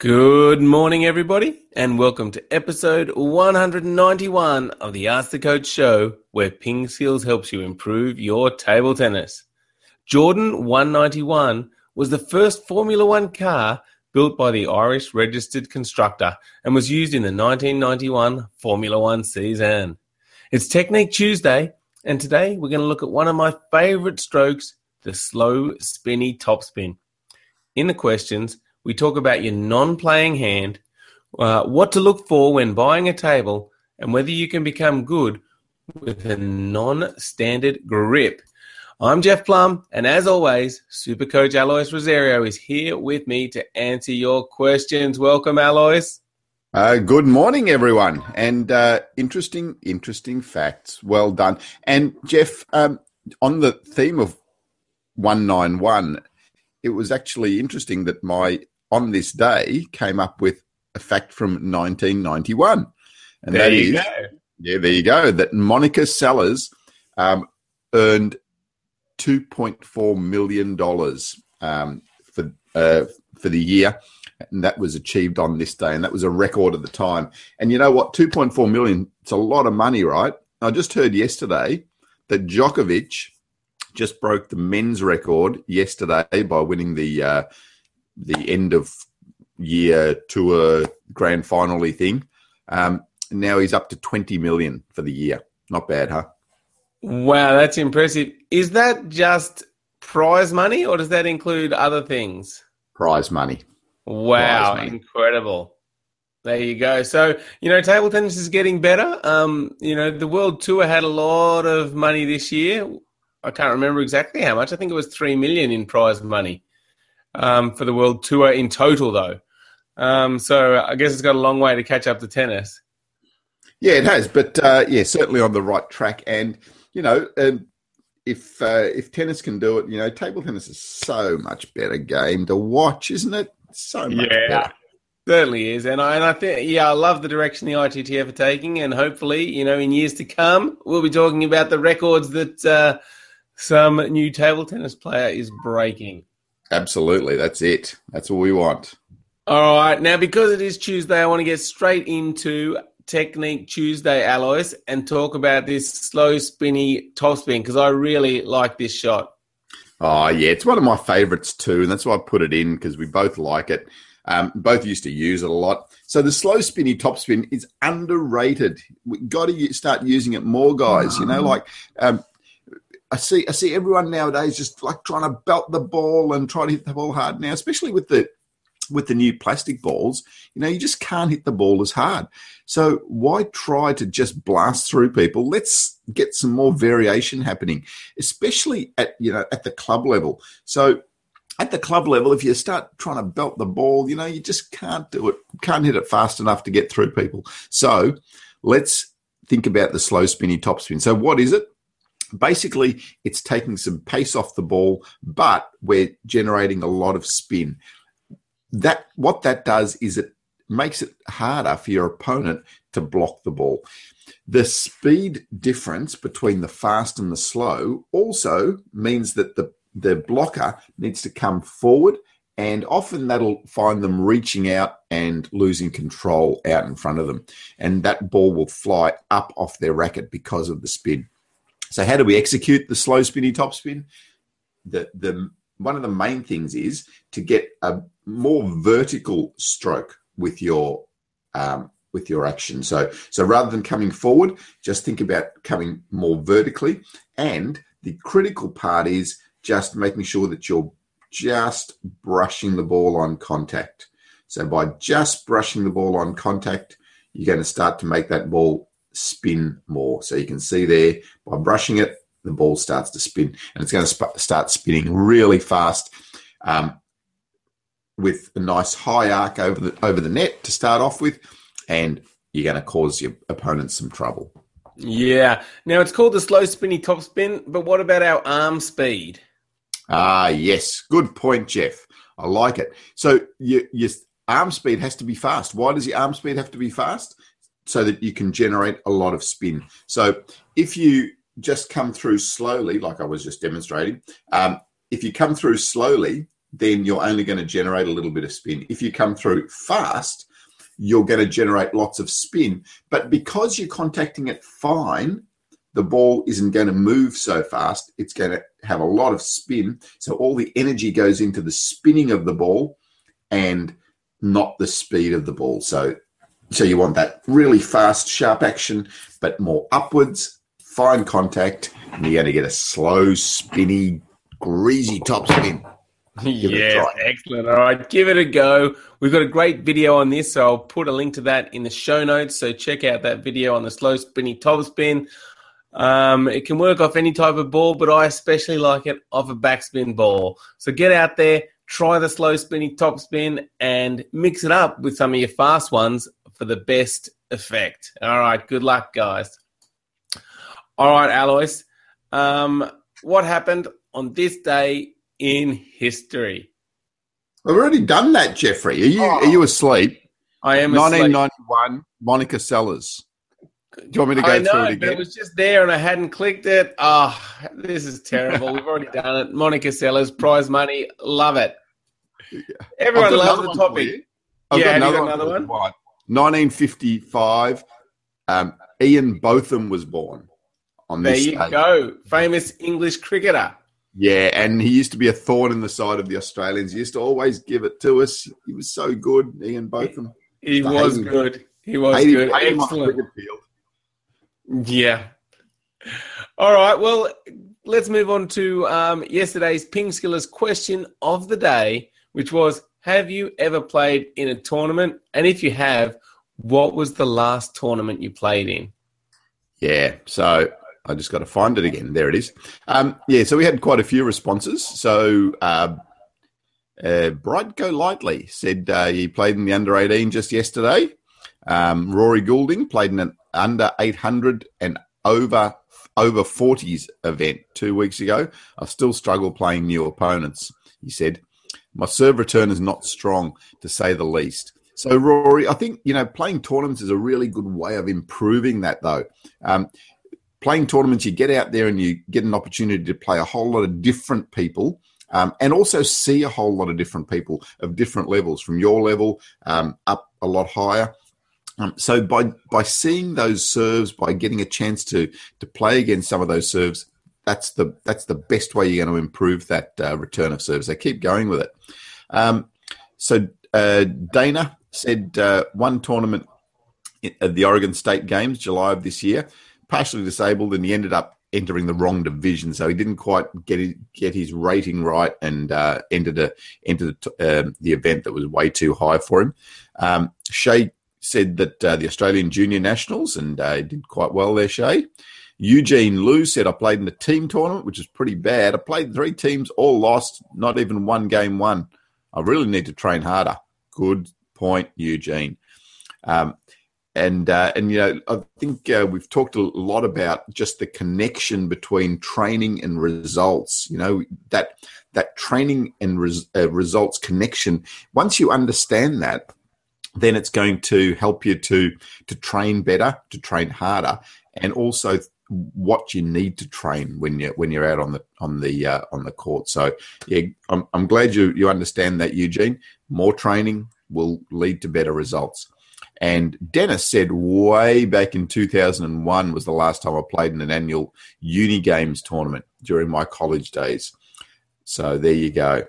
Good morning, everybody, and welcome to episode 191 of the Ask the Coach show, where Ping Skills helps you improve your table tennis. Jordan 191 was the first Formula One car built by the Irish registered constructor and was used in the 1991 Formula One season. It's Technique Tuesday, and today we're going to look at one of my favorite strokes, the slow spinny topspin. In the questions, we talk about your non-playing hand, uh, what to look for when buying a table, and whether you can become good with a non-standard grip. I'm Jeff Plumb, and as always, Super Coach Alois Rosario is here with me to answer your questions. Welcome, Alois. Uh, good morning, everyone, and uh, interesting, interesting facts. Well done. And Jeff, um, on the theme of one nine one, it was actually interesting that my on this day came up with a fact from 1991. And there that you is, go. yeah, there you go, that Monica Seles um, earned $2.4 million um, for, uh, for the year. And that was achieved on this day. And that was a record at the time. And you know what? 2.4 million, it's a lot of money, right? I just heard yesterday that Djokovic just broke the men's record yesterday by winning the uh, the end of year tour grand finally thing. Um, now he's up to 20 million for the year. Not bad, huh? Wow, that's impressive. Is that just prize money or does that include other things? Prize money. Wow, Prize money. incredible. There you go. So, you know, table tennis is getting better. Um, you know, the World Tour had a lot of money this year. I can't remember exactly how much. I think it was 3 million in prize money um, for the World Tour in total, though. Um, so I guess it's got a long way to catch up to tennis. Yeah, it has, but uh, yeah, certainly on the right track. And you know, um, if uh, if tennis can do it, you know, table tennis is so much better game to watch, isn't it? So much Yeah. better. Certainly is, and I and I think yeah, I love the direction the ITTF are taking, and hopefully, you know, in years to come, we'll be talking about the records that uh, some new table tennis player is breaking. Absolutely, that's it. That's all we want. All right, now because it is Tuesday, I want to get straight into Technique Tuesday, Alois, and talk about this slow spinny topspin because I really like this shot. Oh yeah, it's one of my favourites too, and that's why I put it in because we both like it. Um, both used to use it a lot. So the slow spinny topspin is underrated. We've got to start using it more, guys. You know, like um, I see, I see everyone nowadays just like trying to belt the ball and try to hit the ball hard now, especially with the with the new plastic balls. You know, you just can't hit the ball as hard. So why try to just blast through people? Let's get some more variation happening, especially at you know at the club level. So at the club level, if you start trying to belt the ball, you know, you just can't do it, can't hit it fast enough to get through people. So let's think about the slow spinny topspin. So what is it? Basically, it's taking some pace off the ball, but we're generating a lot of spin. That what that does is it makes it harder for your opponent to block the ball. The speed difference between the fast and the slow also means that the the blocker needs to come forward and often that'll find them reaching out and losing control out in front of them and that ball will fly up off their racket because of the spin so how do we execute the slow spinny top spin? The the one of the main things is to get a more vertical stroke with your um, with your action. So so rather than coming forward just think about coming more vertically. And the critical part is just making sure that you're just brushing the ball on contact. So by just brushing the ball on contact, you're going to start to make that ball spin more. So you can see there by brushing it, the ball starts to spin, and it's going to sp- start spinning really fast, um, with a nice high arc over the over the net to start off with, and you're going to cause your opponent some trouble. Yeah. Now it's called the slow spinny topspin, but what about our arm speed? Ah, yes. Good point, Jeff. I like it. So your, your arm speed has to be fast. Why does your arm speed have to be fast? So that you can generate a lot of spin. So if you just come through slowly, like I was just demonstrating, um, if you come through slowly, then you're only going to generate a little bit of spin. If you come through fast, you're going to generate lots of spin. But because you're contacting it fine, the ball isn't going to move so fast. It's going to have a lot of spin. So all the energy goes into the spinning of the ball and not the speed of the ball. So so you want that really fast, sharp action, but more upwards, fine contact, and you're going to get a slow, spinny, greasy top spin. yeah, excellent. All right, give it a go. We've got a great video on this, so I'll put a link to that in the show notes. So check out that video on the slow spinny top spin. Um, it can work off any type of ball, but I especially like it off a backspin ball. So get out there, try the slow spinny top spin, and mix it up with some of your fast ones for the best effect. All right, good luck, guys. All right, Alois. Um, what happened on this day in history. I've already done that, Jeffrey. Are you oh. are you asleep? I am. 1991. Monica Seles. Do you want me to go I know, through it again? it was just there and I hadn't clicked it. Oh, this is terrible. We've already done it. Monica Seles, prize money. Love it. Everyone loves the topic. I've yeah, got another, got another one. one. 1955, um, Ian Botham was born on this There you day. go. Famous English cricketer. Yeah, and he used to be a thorn in the side of the Australians. He used to always give it to us. He was so good, Ian Botham. He, he was good. He was good. Excellent. Yeah. All right. Well, let's move on to um, yesterday's Ping Skillers question of the day, which was Have you ever played in a tournament? And if you have, what was the last tournament you played in? Yeah. So I just got to find it again. There it is. Um, yeah, so we had quite a few responses. So uh, uh, Bright Go Lightly said uh, he played in the under 18 just yesterday. Um, Rory Goulding played in an under 800 and over over 40s event two weeks ago. I still struggle playing new opponents, he said. My serve return is not strong, to say the least. So, Rory, I think, you know, playing tournaments is a really good way of improving that, though. Um, playing tournaments, you get out there and you get an opportunity to play a whole lot of different people. Um, and also see a whole lot of different people of different levels, from your level um, up a lot higher. Um, so by by seeing those serves, by getting a chance to to play against some of those serves, that's the that's the best way you're going to improve that uh, return of service. So keep going with it. Um, so uh, Dana said uh, one tournament at the Oregon State Games, July of this year partially disabled, and he ended up entering the wrong division, so he didn't quite get his, get his rating right, and uh, entered a entered the, um, the event that was way too high for him. Um, Shay said that uh, the Australian Junior Nationals, and uh, did quite well there. Shay. Eugene Liu said, I played in the team tournament, which is pretty bad. I played three teams, all lost, not even one game won. I really need to train harder. Good point, Eugene. Um, and uh, and you know I think uh, we've talked a lot about just the connection between training and results. You know that that training and res- uh, results connection. Once you understand that, then it's going to help you to to train better, to train harder, and also what you need to train when you when you're out on the on the uh, on the court. So yeah, I'm I'm glad you you understand that, Eugene. More training will lead to better results. And Dennis said way back in 2001 was the last time I played in an annual uni games tournament during my college days. So there you go.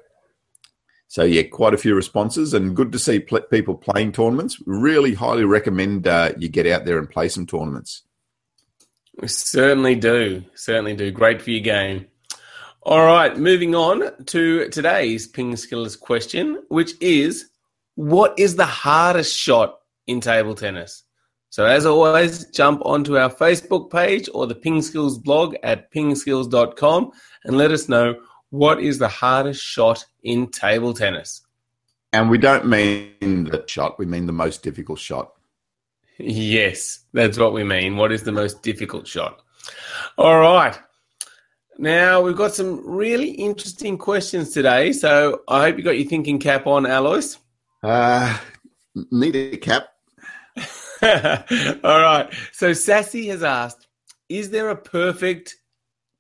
So yeah, quite a few responses, and good to see pl- people playing tournaments. Really highly recommend uh, you get out there and play some tournaments. We certainly do. Certainly do. Great for your game. All right, moving on to today's Ping Skillers question, which is what is the hardest shot in table tennis. So, as always, jump onto our Facebook page or the Ping Skills blog at pingskills.com and let us know what is the hardest shot in table tennis. And we don't mean the shot, we mean the most difficult shot. Yes, that's what we mean. What is the most difficult shot? All right. Now, we've got some really interesting questions today. So, I hope you got your thinking cap on, Alois. Uh, need a cap. All right. So Sassy has asked Is there a perfect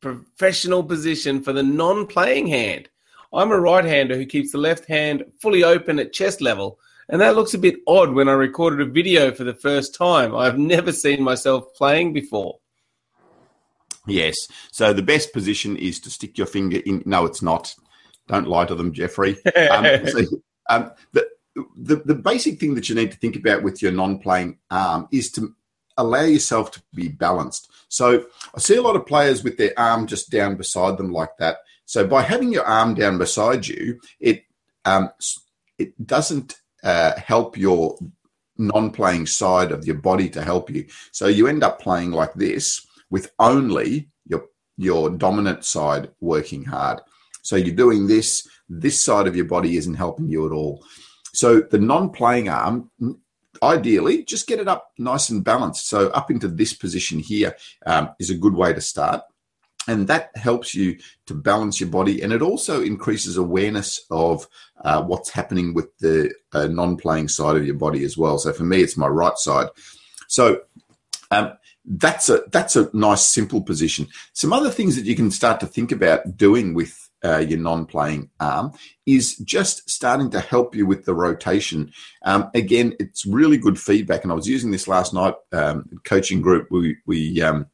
professional position for the non playing hand? I'm a right hander who keeps the left hand fully open at chest level, and that looks a bit odd when I recorded a video for the first time. I've never seen myself playing before. Yes. So the best position is to stick your finger in. No, it's not. Don't lie to them, Jeffrey. Um, so, um, the, the, the basic thing that you need to think about with your non-playing arm is to allow yourself to be balanced. So I see a lot of players with their arm just down beside them like that. So by having your arm down beside you, it um, it doesn't uh, help your non-playing side of your body to help you. So you end up playing like this with only your your dominant side working hard. So you're doing this. This side of your body isn't helping you at all. So the non-playing arm, ideally, just get it up nice and balanced. So up into this position here um, is a good way to start. And that helps you to balance your body, and it also increases awareness of uh, what's happening with the uh, non-playing side of your body as well. So for me, it's my right side. So um, that's a that's a nice simple position. Some other things that you can start to think about doing with uh, your non-playing arm is just starting to help you with the rotation. Um, again, it's really good feedback, and I was using this last night. Um, coaching group we we um,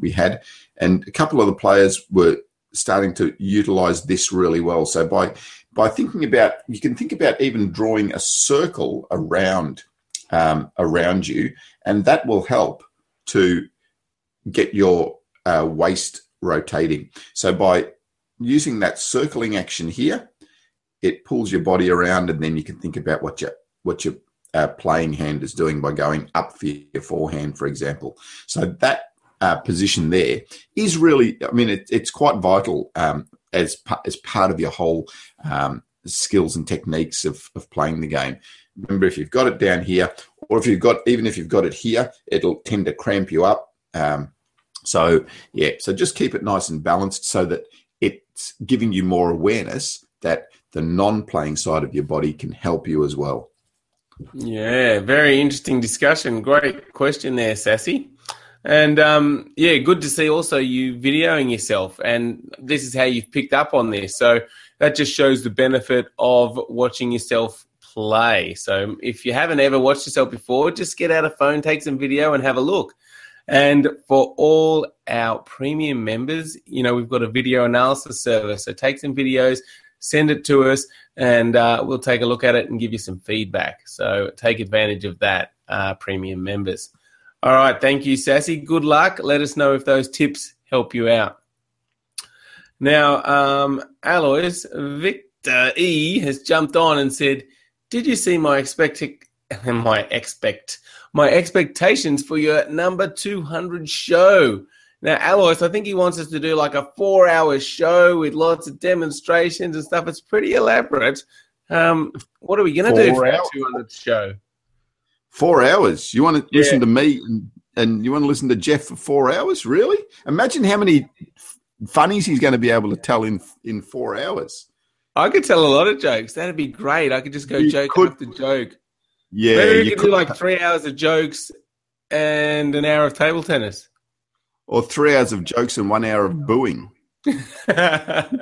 we had, and a couple of the players were starting to utilize this really well. So by by thinking about, you can think about even drawing a circle around um, around you, and that will help to get your uh, waist rotating. So by using that circling action here, it pulls your body around, and then you can think about what your what your uh, playing hand is doing by going up for your forehand, for example. So that uh, position there is really, I mean, it, it's quite vital um, as as part of your whole um, skills and techniques of, of playing the game. Remember, if you've got it down here, or if you've got even if you've got it here, it'll tend to cramp you up. Um, so yeah, so just keep it nice and balanced so that it's giving you more awareness that the non-playing side of your body can help you as well. Yeah, very interesting discussion. Great question there, Sassy. And um, yeah, good to see also you videoing yourself. And this is how you've picked up on this. So that just shows the benefit of watching yourself play. So if you haven't ever watched yourself before, just get out a phone, take some video, and have a look. And for all our premium members, you know, we've got a video analysis service. So take some videos, send it to us, and uh, we'll take a look at it and give you some feedback. So take advantage of that, uh, premium members. All right. Thank you, Sassy. Good luck. Let us know if those tips help you out. Now, um, Alois Victor E has jumped on and said, "Did you see my expect my expect my expectations for your number two hundred show?" Now, Alois, I think he wants us to do like a four-hour show with lots of demonstrations and stuff. It's pretty elaborate. Um, what are we going to do for our 200th show? Four hours. You want to yeah. listen to me and, and you want to listen to Jeff for four hours? Really? Imagine how many funnies he's going to be able to tell in in four hours. I could tell a lot of jokes. That'd be great. I could just go you joke could, after joke. Yeah, maybe we could, could do like three hours of jokes and an hour of table tennis, or three hours of jokes and one hour of booing. oh,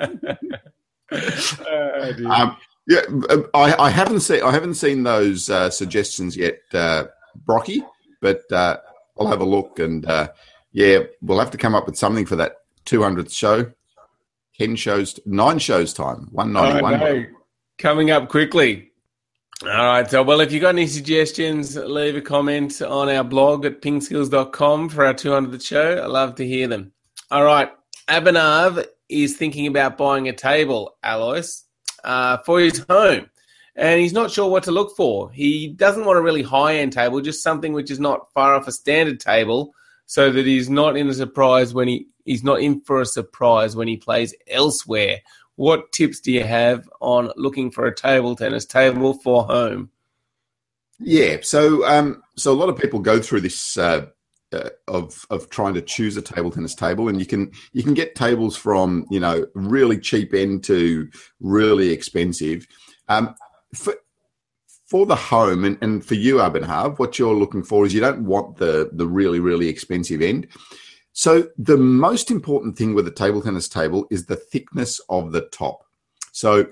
um, yeah, um, I, I, haven't seen I haven't seen those uh, suggestions yet, uh, Brocky, but uh, I'll have a look and uh, yeah, we'll have to come up with something for that 200th show. Ten shows, nine shows time, one ninety one. Coming up quickly. All right. So, well, if you've got any suggestions, leave a comment on our blog at pingskills.com for our 200th show. I love to hear them. All right. Abhinav is thinking about buying a table, Alois uh, for his home. And he's not sure what to look for. He doesn't want a really high end table, just something which is not far off a standard table, so that he's not in a surprise when he he's not in for a surprise when he plays elsewhere. What tips do you have on looking for a table tennis table for home? Yeah, so um, so a lot of people go through this uh, uh, of of trying to choose a table tennis table, and you can you can get tables from you know really cheap end to really expensive. Um, for for the home and, and for you, Abhinav, what you're looking for is you don't want the the really really expensive end. So the most important thing with a table tennis table is the thickness of the top. So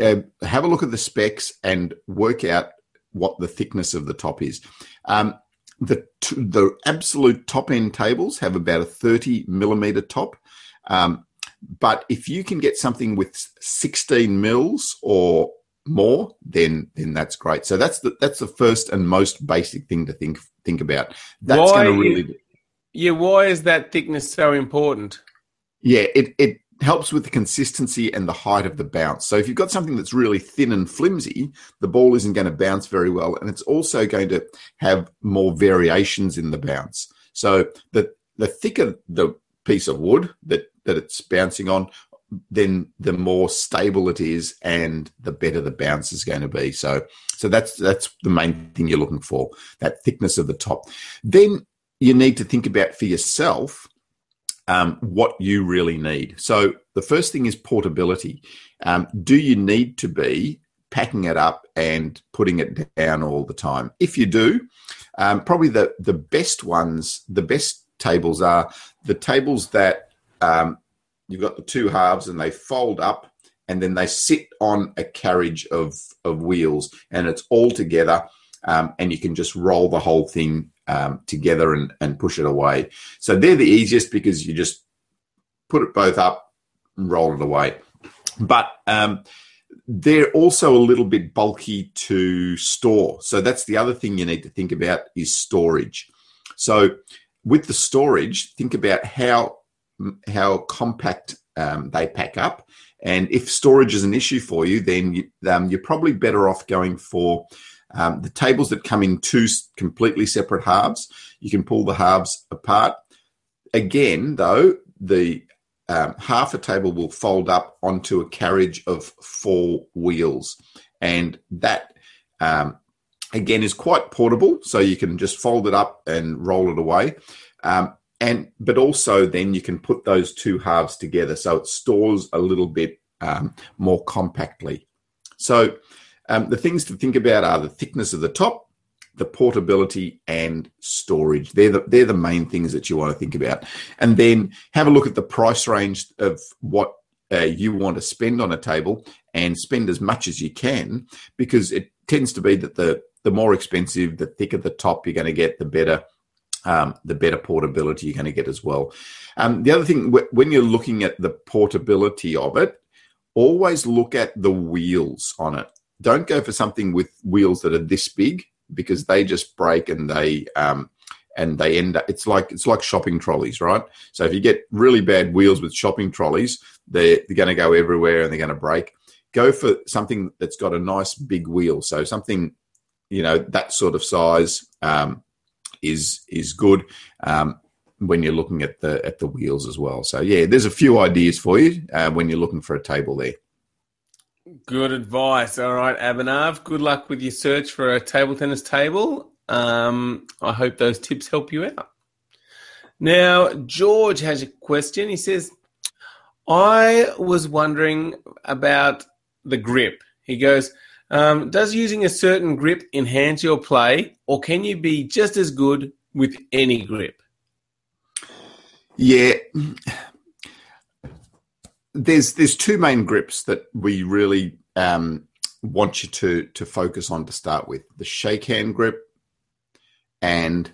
uh, have a look at the specs and work out what the thickness of the top is. Um, the the absolute top end tables have about a 30 millimeter top. Um, but if you can get something with 16 mils or more, then then that's great. So that's the that's the first and most basic thing to think think about. That's going to really yeah. Why is that thickness so important? Yeah, it it helps with the consistency and the height of the bounce. So if you've got something that's really thin and flimsy, the ball isn't going to bounce very well, and it's also going to have more variations in the bounce. So the the thicker the piece of wood that that it's bouncing on, then the more stable it is and the better the bounce is going to be. So so that's that's the main thing you're looking for, that thickness of the top. Then you need to think about for yourself um, what you really need. So the first thing is portability. Um, do you need to be packing it up and putting it down all the time? If you do, um, probably the the best ones, the best tables are the tables that um, you've got the two halves and they fold up and then they sit on a carriage of, of wheels and it's all together um, and you can just roll the whole thing um, together and, and push it away. So they're the easiest because you just put it both up and roll it away. But um, they're also a little bit bulky to store. So that's the other thing you need to think about is storage. So with the storage, think about how how compact um, they pack up. And if storage is an issue for you, then you, um, you're probably better off going for um, the tables that come in two completely separate halves. You can pull the halves apart. Again, though, the um, half a table will fold up onto a carriage of four wheels, and that um, again is quite portable. So you can just fold it up and roll it away. Um, and but also then you can put those two halves together so it stores a little bit um, more compactly so um, the things to think about are the thickness of the top the portability and storage they're the, they're the main things that you want to think about and then have a look at the price range of what uh, you want to spend on a table and spend as much as you can because it tends to be that the the more expensive the thicker the top you're going to get the better um, the better portability you're going to get as well. Um, the other thing, when you're looking at the portability of it, always look at the wheels on it. Don't go for something with wheels that are this big because they just break and they um, and they end up. It's like it's like shopping trolleys, right? So if you get really bad wheels with shopping trolleys, they're, they're going to go everywhere and they're going to break. Go for something that's got a nice big wheel. So something, you know, that sort of size. Um, is is good um, when you're looking at the at the wheels as well. So yeah, there's a few ideas for you uh, when you're looking for a table there. Good advice. All right, Abhinav. Good luck with your search for a table tennis table. Um, I hope those tips help you out. Now, George has a question. He says, I was wondering about the grip. He goes, um, does using a certain grip enhance your play, or can you be just as good with any grip? Yeah, there's there's two main grips that we really um, want you to to focus on to start with: the shake hand grip and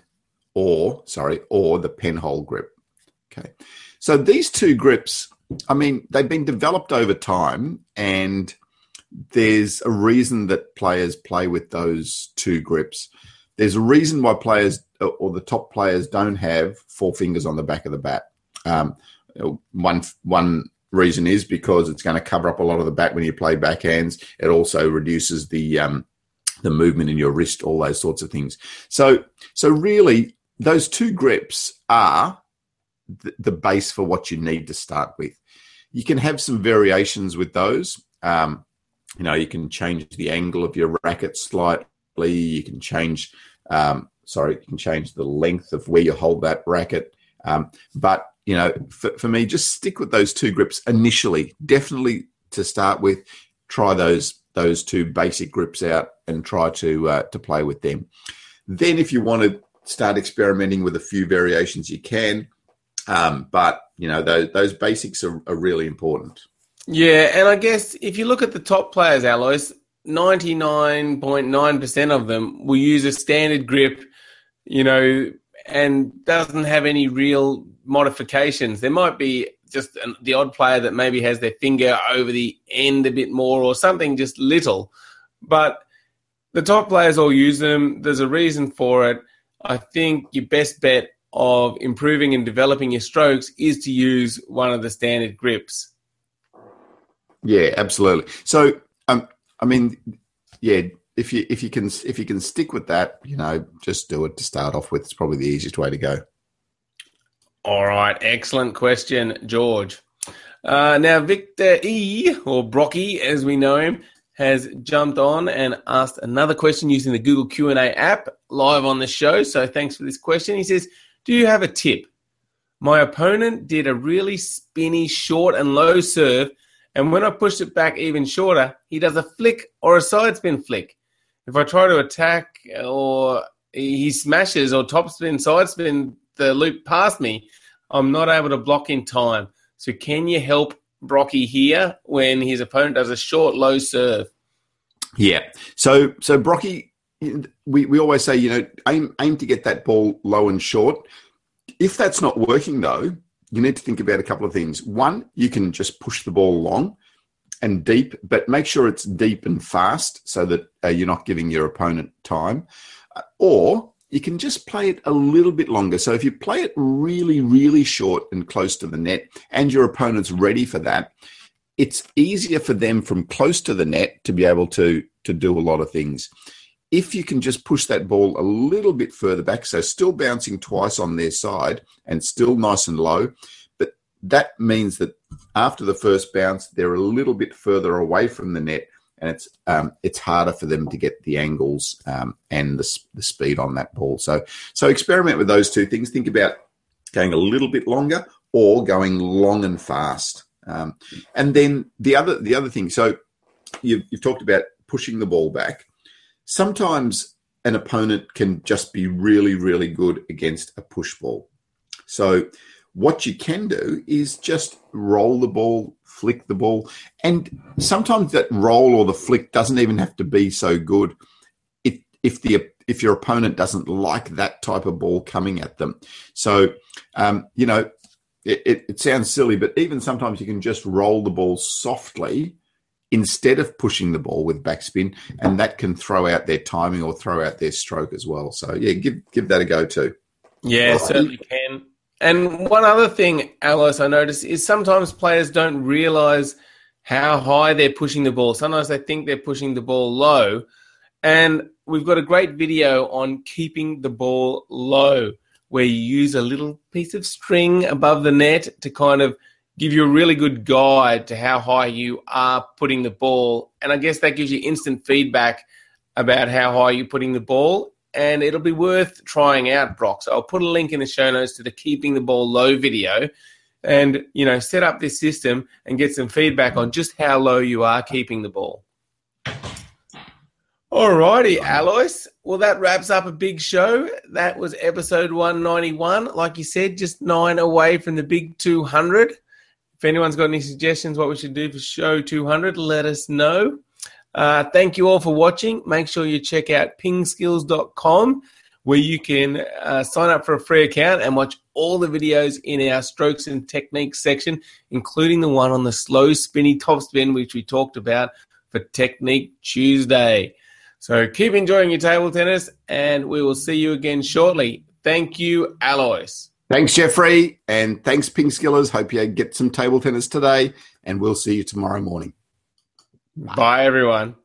or sorry, or the penhold grip. Okay, so these two grips, I mean, they've been developed over time and there's a reason that players play with those two grips. There's a reason why players or the top players don't have four fingers on the back of the bat. Um, one one reason is because it's going to cover up a lot of the back when you play backhands. It also reduces the um, the movement in your wrist, all those sorts of things. So so really, those two grips are the, the base for what you need to start with. You can have some variations with those. Um, you know, you can change the angle of your racket slightly. You can change, um, sorry, you can change the length of where you hold that racket. Um, but you know, for, for me, just stick with those two grips initially. Definitely to start with, try those those two basic grips out and try to uh, to play with them. Then, if you want to start experimenting with a few variations, you can. Um, but you know, those, those basics are, are really important. Yeah, and I guess if you look at the top players, Alois, 99.9% of them will use a standard grip, you know, and doesn't have any real modifications. There might be just an, the odd player that maybe has their finger over the end a bit more or something just little. But the top players all use them. There's a reason for it. I think your best bet of improving and developing your strokes is to use one of the standard grips. Yeah, absolutely. So, um, I mean, yeah, if you if you can if you can stick with that, you know, just do it to start off with. It's probably the easiest way to go. All right, excellent question, George. Uh, now, Victor E, or Brocky, as we know him, has jumped on and asked another question using the Google Q&A app live on the show. So thanks for this question. He says, do you have a tip? My opponent did a really spinny short and low serve and when I pushed it back even shorter, he does a flick or a side spin flick. If I try to attack or he smashes or top spin, side spin the loop past me, I'm not able to block in time. So can you help Brocky here when his opponent does a short, low serve? Yeah. So so Brocky, we, we always say, you know, aim aim to get that ball low and short. If that's not working though, you need to think about a couple of things. One, you can just push the ball long and deep, but make sure it's deep and fast so that uh, you're not giving your opponent time. Uh, or you can just play it a little bit longer. So if you play it really, really short and close to the net, and your opponent's ready for that, it's easier for them from close to the net to be able to to do a lot of things if you can just push that ball a little bit further back, so still bouncing twice on their side and still nice and low, that means that after the first bounce, they're a little bit further away from the net, and it's um, it's harder for them to get the angles um, and the, the speed on that ball. So so experiment with those two things. Think about going a little bit longer or going long and fast. Um, and then the other the other thing. So you've, you've talked about pushing the ball back sometimes an opponent can just be really, really good against a push ball. So, what you can do is just roll the ball, flick the ball, and sometimes that roll or the flick doesn't even have to be so good. If if the if your opponent doesn't like that type of ball coming at them, so um, you know it, it, it sounds silly, but even sometimes you can just roll the ball softly instead of pushing the ball with backspin, and that can throw out their timing or throw out their stroke as well. So yeah, give give that a go too. Yeah, well, certainly can. And one other thing, Alice, I noticed is sometimes players don't realize how high they're pushing the ball. Sometimes they think they're pushing the ball low. And we've got a great video on keeping the ball low, where you use a little piece of string above the net to kind of give you a really good guide to how high you are putting the ball. And I guess that gives you instant feedback about how high you're putting the ball. And it'll be worth trying out, Brock. So I'll put a link in the show notes to the keeping the ball low video and, you know, set up this system and get some feedback on just how low you are keeping the ball. Alrighty, Alois. Well, that wraps up a big show. That was episode 191. Like you said, just nine away from the big 200. If anyone's got any suggestions what we should do for show 200, let us know. Uh, thank you all for watching. Make sure you check out pingskills.com where you can uh, sign up for a free account and watch all the videos in our strokes and techniques section, including the one on the slow spinny topspin, which we talked about for Technique Tuesday. So keep enjoying your table tennis, and we will see you again shortly. Thank you, Alois. Thanks, Jeffrey. And thanks, Ping Skillers. Hope you get some table tennis today. And we'll see you tomorrow morning. Bye, Bye everyone.